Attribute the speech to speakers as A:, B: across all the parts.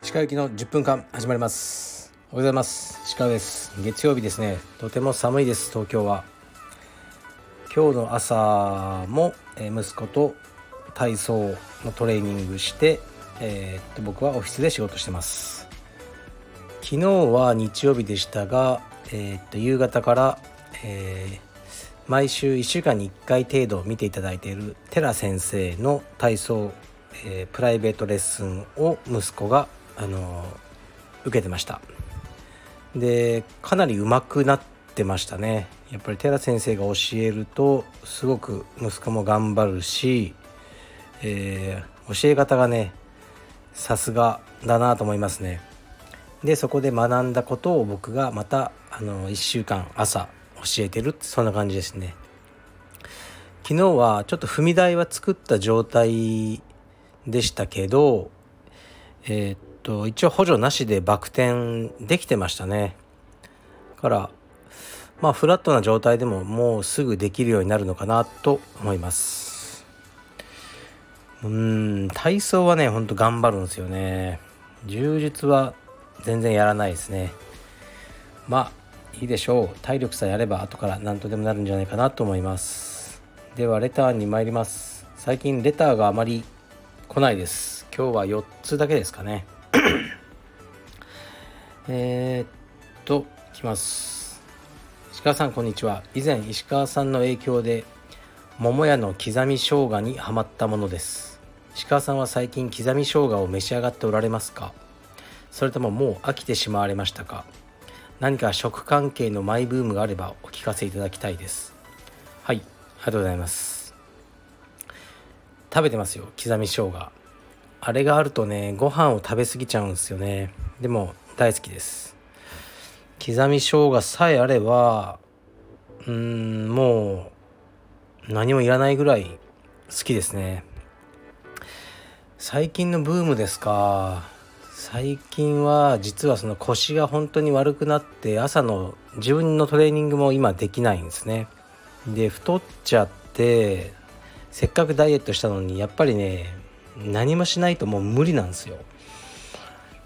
A: 石川行きの10分間始まります。おはようございます。石川です。月曜日ですね。とても寒いです。東京は。今日の朝も息子と体操のトレーニングして、えー、っと僕はオフィスで仕事してます。昨日は日曜日でしたが、えー、っと夕方から、えー、毎週1週間に1回程度見ていただいているテラ先生の体操、えプライベートレッスンを息子があの受けてました。でかなり上手くなってましたね。やっぱり寺先生が教えるとすごく息子も頑張るし、えー、教え方がねさすがだなと思いますね。でそこで学んだことを僕がまたあの1週間朝教えてるってそんな感じですね。昨日はちょっと踏み台は作った状態でしたけどえー、っと一応補助なしでバク転できてましたね。からまあフラットな状態でももうすぐできるようになるのかなと思います。うん体操はねほんと頑張るんですよね。充実は全然やらないですね。まあいいでしょう。体力さえあれば後から何とでもなるんじゃないかなと思います。ではレターに参ります。最近レターがあまり来ないです。今日は4つだけですかね。えっといきます。石川さんこんにちは。以前石川さんの影響で桃屋の刻み生姜にはまったものです。石川さんは最近刻み生姜を召し上がっておられますか？それとももう飽きてしまわれましたか？何か食関係のマイブームがあればお聞かせいただきたいです。はいありがとうございます。食べてますよ刻み生姜。あれがあるとねご飯を食べ過ぎちゃうんですよね。でも大好きです。刻み生姜さえあればうーんもう何もいらないぐらい好きですね。最近のブームですか。最近は実はその腰が本当に悪くなって朝の自分のトレーニングも今できないんですね。で太っちゃってせっかくダイエットしたのにやっぱりね何もしないともう無理なんですよ。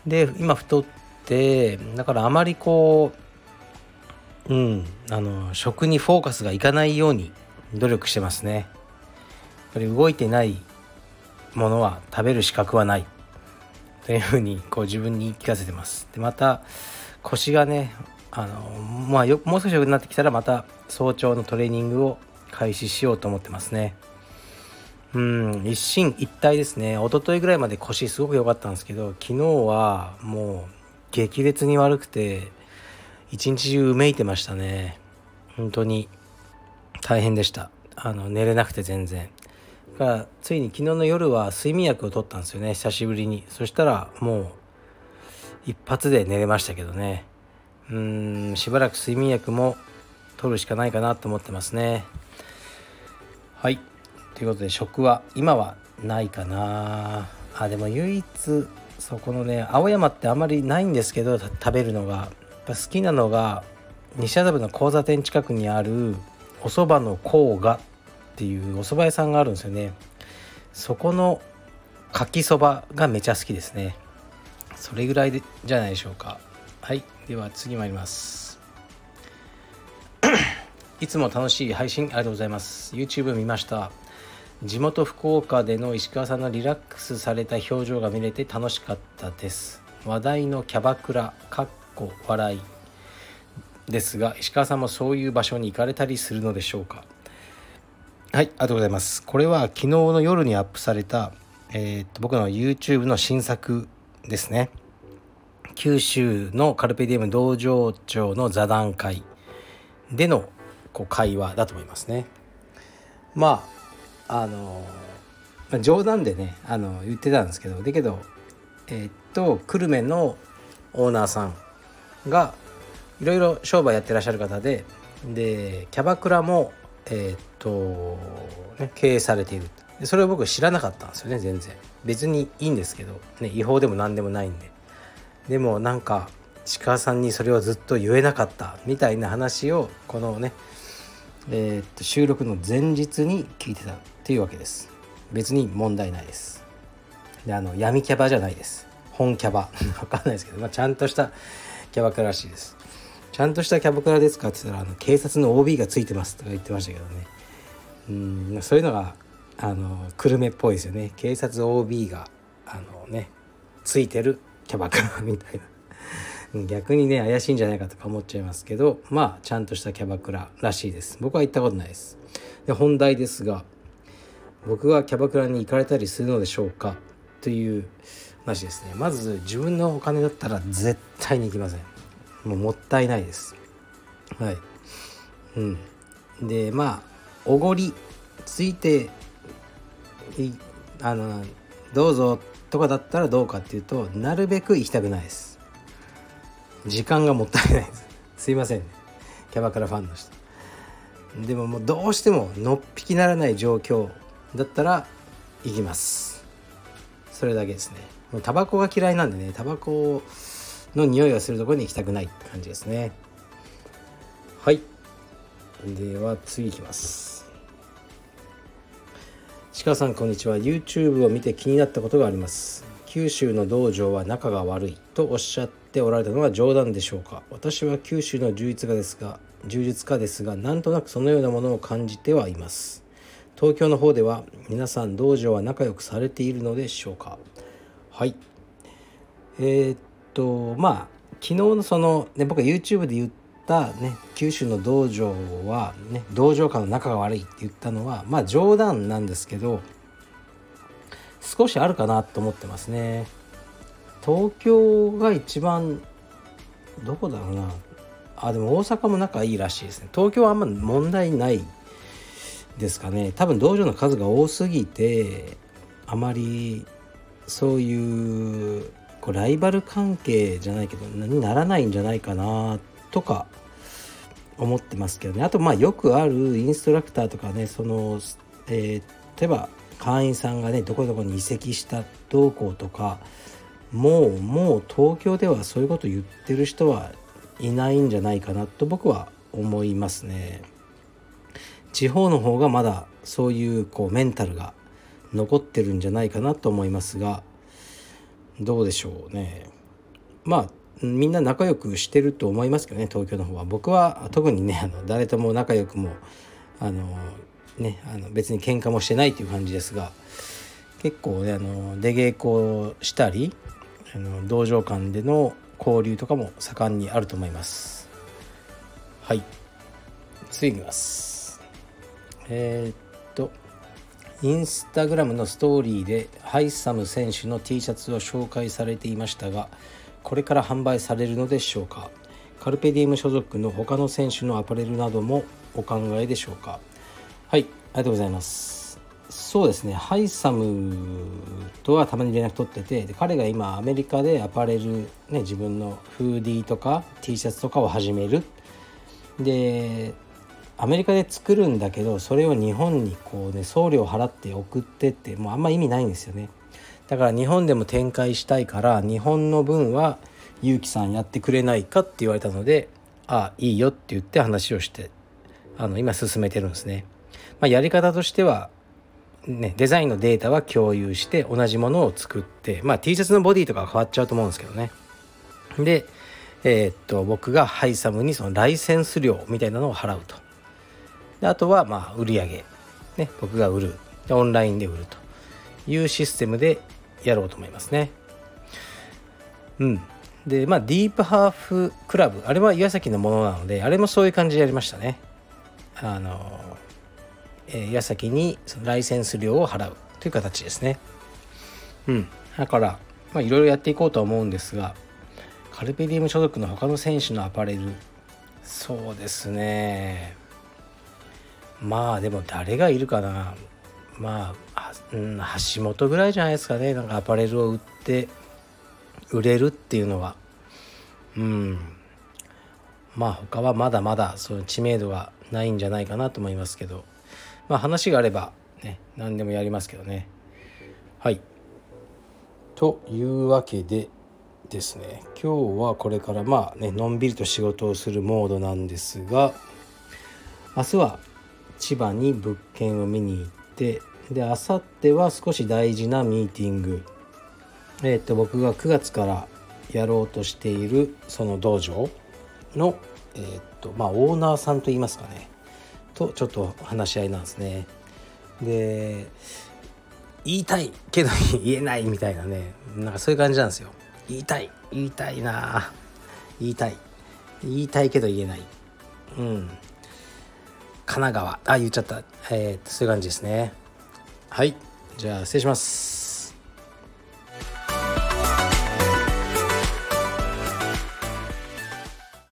A: で今太ってだからあまりこううんあの食にフォーカスがいかないように努力してますね。やっぱり動いてないものは食べる資格はない。というふうにこう自分に言い聞かせてます。でまた腰がねあのまあよもう少し良くなってきたらまた早朝のトレーニングを開始しようと思ってますね。うん一進一退ですね。一昨日ぐらいまで腰すごく良かったんですけど昨日はもう激烈に悪くて一日中うめいてましたね。本当に大変でした。あの寝れなくて全然。がついに昨日の夜は睡眠薬を取ったんですよね。久しぶりに。そしたらもう一発で寝れましたけどね。うーんしばらく睡眠薬も取るしかないかなと思ってますね。はい。ということで食は今はないかな。あでも唯一そこのね青山ってあんまりないんですけど食べるのが。やっぱ好きなのが西麻布の交差点近くにあるお蕎麦の甲賀。っていうお蕎麦屋さんがあるんですよね。そこのかきそばがめちゃ好きですね。それぐらいでじゃないでしょうか。はいでは次参ります。いつも楽しい配信ありがとうございます。YouTube 見ました。地元福岡での石川さんのリラックスされた表情が見れて楽しかったです。話題のキャバクラかっこ笑いですが石川さんもそういう場所に行かれたりするのでしょうか？はい、ありがとうございます。これは昨日の夜にアップされた、えー、っと僕の YouTube の新作ですね。九州のカルペディウム道場長の座談会でのこう会話だと思いますね。まああの冗談でねあの言ってたんですけどだけどえー、っと久留米のオーナーさんがいろいろ商売やってらっしゃる方ででキャバクラもえー、っと、ね、経営されている。でそれを僕知らなかったんですよね全然。別にいいんですけど、ね、違法でも何でもないんで。でもなんか石川さんにそれをずっと言えなかったみたいな話をこのねえー、っと収録の前日に聞いてたっていうわけです。別に問題ないです。であの闇キャバじゃないです。本キャバ。わかんないですけど、まあ、ちゃんとしたキャバクラらしいです。ちゃんとしたキャバクラですかって言ったらあの警察の OB がついてますとか言ってましたけどね。うんそういうのがあの久留米っぽいですよね。警察 OB があのねついてるキャバクラみたいな。逆にね怪しいんじゃないかとか思っちゃいますけどまあちゃんとしたキャバクラらしいです。僕は行ったことないです。で本題ですが僕はキャバクラに行かれたりするのでしょうかという話ですね。まず自分のお金だったら絶対に行きません。もうもったいないです。はい。うん。でまあおごりついてあのどうぞとかだったらどうかっていうとなるべく行きたくないです。時間がもったいないです。すいません。ねキャバクラファンの人。でももうどうしてものっぴきならない状況だったら行きます。それだけですね。もうタバコが嫌いなんでねタバコの匂いがするところに行きたくないって感じですね。はい。では次いきます。鹿さんこんにちは。YouTube を見て気になったことがあります。九州の道場は仲が悪いとおっしゃっておられたのは冗談でしょうか。私は九州の充実家ですが充実家ですがなんとなくそのようなものを感じてはいます。東京の方では皆さん道場は仲良くされているのでしょうか。はい。えー、っとまあ昨日のその、ね、僕が YouTube で言ったね九州の道場はね道場間の仲が悪いって言ったのはまあ冗談なんですけど少しあるかなと思ってますね。東京が一番どこだろうな。あでも大阪も仲いいらしいですね。東京はあんま問題ないですかね。多分道場の数が多すぎてあまりそういうこうライバル関係じゃないけどにならないんじゃないかなとか思ってますけどねあとまあよくあるインストラクターとかねその、えー、例えば会員さんがねどこどこに移籍した動向とかもうもう東京ではそういうこと言ってる人はいないんじゃないかなと僕は思いますね。地方の方がまだそういうこうメンタルが残ってるんじゃないかなと思いますがどうでしょうね。まあみんな仲良くしてると思いますけどね東京の方は。僕は特にねあの誰とも仲良くもあのねあの別に喧嘩もしてないっていう感じですが結構ねあの出稽古したりあの道場間での交流とかも盛んにあると思います。はい。次いきます。えー、っとインスタグラムのストーリーでハイサム選手の T シャツを紹介されていましたがこれから販売されるのでしょうか？カルペディウム所属の他の選手のアパレルなどもお考えでしょうか？はいありがとうございます。そうですね。ハイサムとはたまに連絡取っててで彼が今アメリカでアパレル、ね、自分のフーディーとか T シャツとかを始める。でアメリカで作るんだけどそれを日本にこうね送料払って送ってってもうあんま意味ないんですよねだから日本でも展開したいから日本の分はゆうきさんやってくれないかって言われたのでああいいよって言って話をしてあの今進めてるんですね。まあ、やり方としてはね、デザインのデータは共有して同じものを作って、まあ、T シャツのボディとかは変わっちゃうと思うんですけどね。で、えー、っと僕がハイサムにそのライセンス料みたいなのを払うと。であとはまあ売り上げ、ね、僕が売るオンラインで売るというシステムでやろうと思いますね。うん。で、まあ、ディープハーフクラブ、あれは岩崎のものなので、あれもそういう感じでやりましたね。あの、えー、岩崎にそのライセンス料を払うという形ですね。うん。だから、まあ、いろいろやっていこうとは思うんですが、カルペディウム所属の他の選手のアパレル、そうですね。まあ、でも誰がいるかな。まあ、うん、橋本ぐらいじゃないですかね。なんかアパレルを売って売れるっていうのは。うん。まあ他はまだまだその知名度がないんじゃないかなと思いますけど。まあ話があればね何でもやりますけどね。はい。というわけでですね今日はこれからまあねのんびりと仕事をするモードなんですが明日は千葉に物件を見に行ってであさっては少し大事なミーティング。えっ、と僕が9月からやろうとしているその道場のえっ、とまあオーナーさんといいますかね。とちょっと話し合いなんですね。で言いたいけど言えないみたいなね。なんかそういう感じなんですよ。言いたい言いたいな言いたい。言いたいけど言えない。うん。神奈川。あ言っちゃった。えー、そういう感じですね。はい。じゃあ失礼します。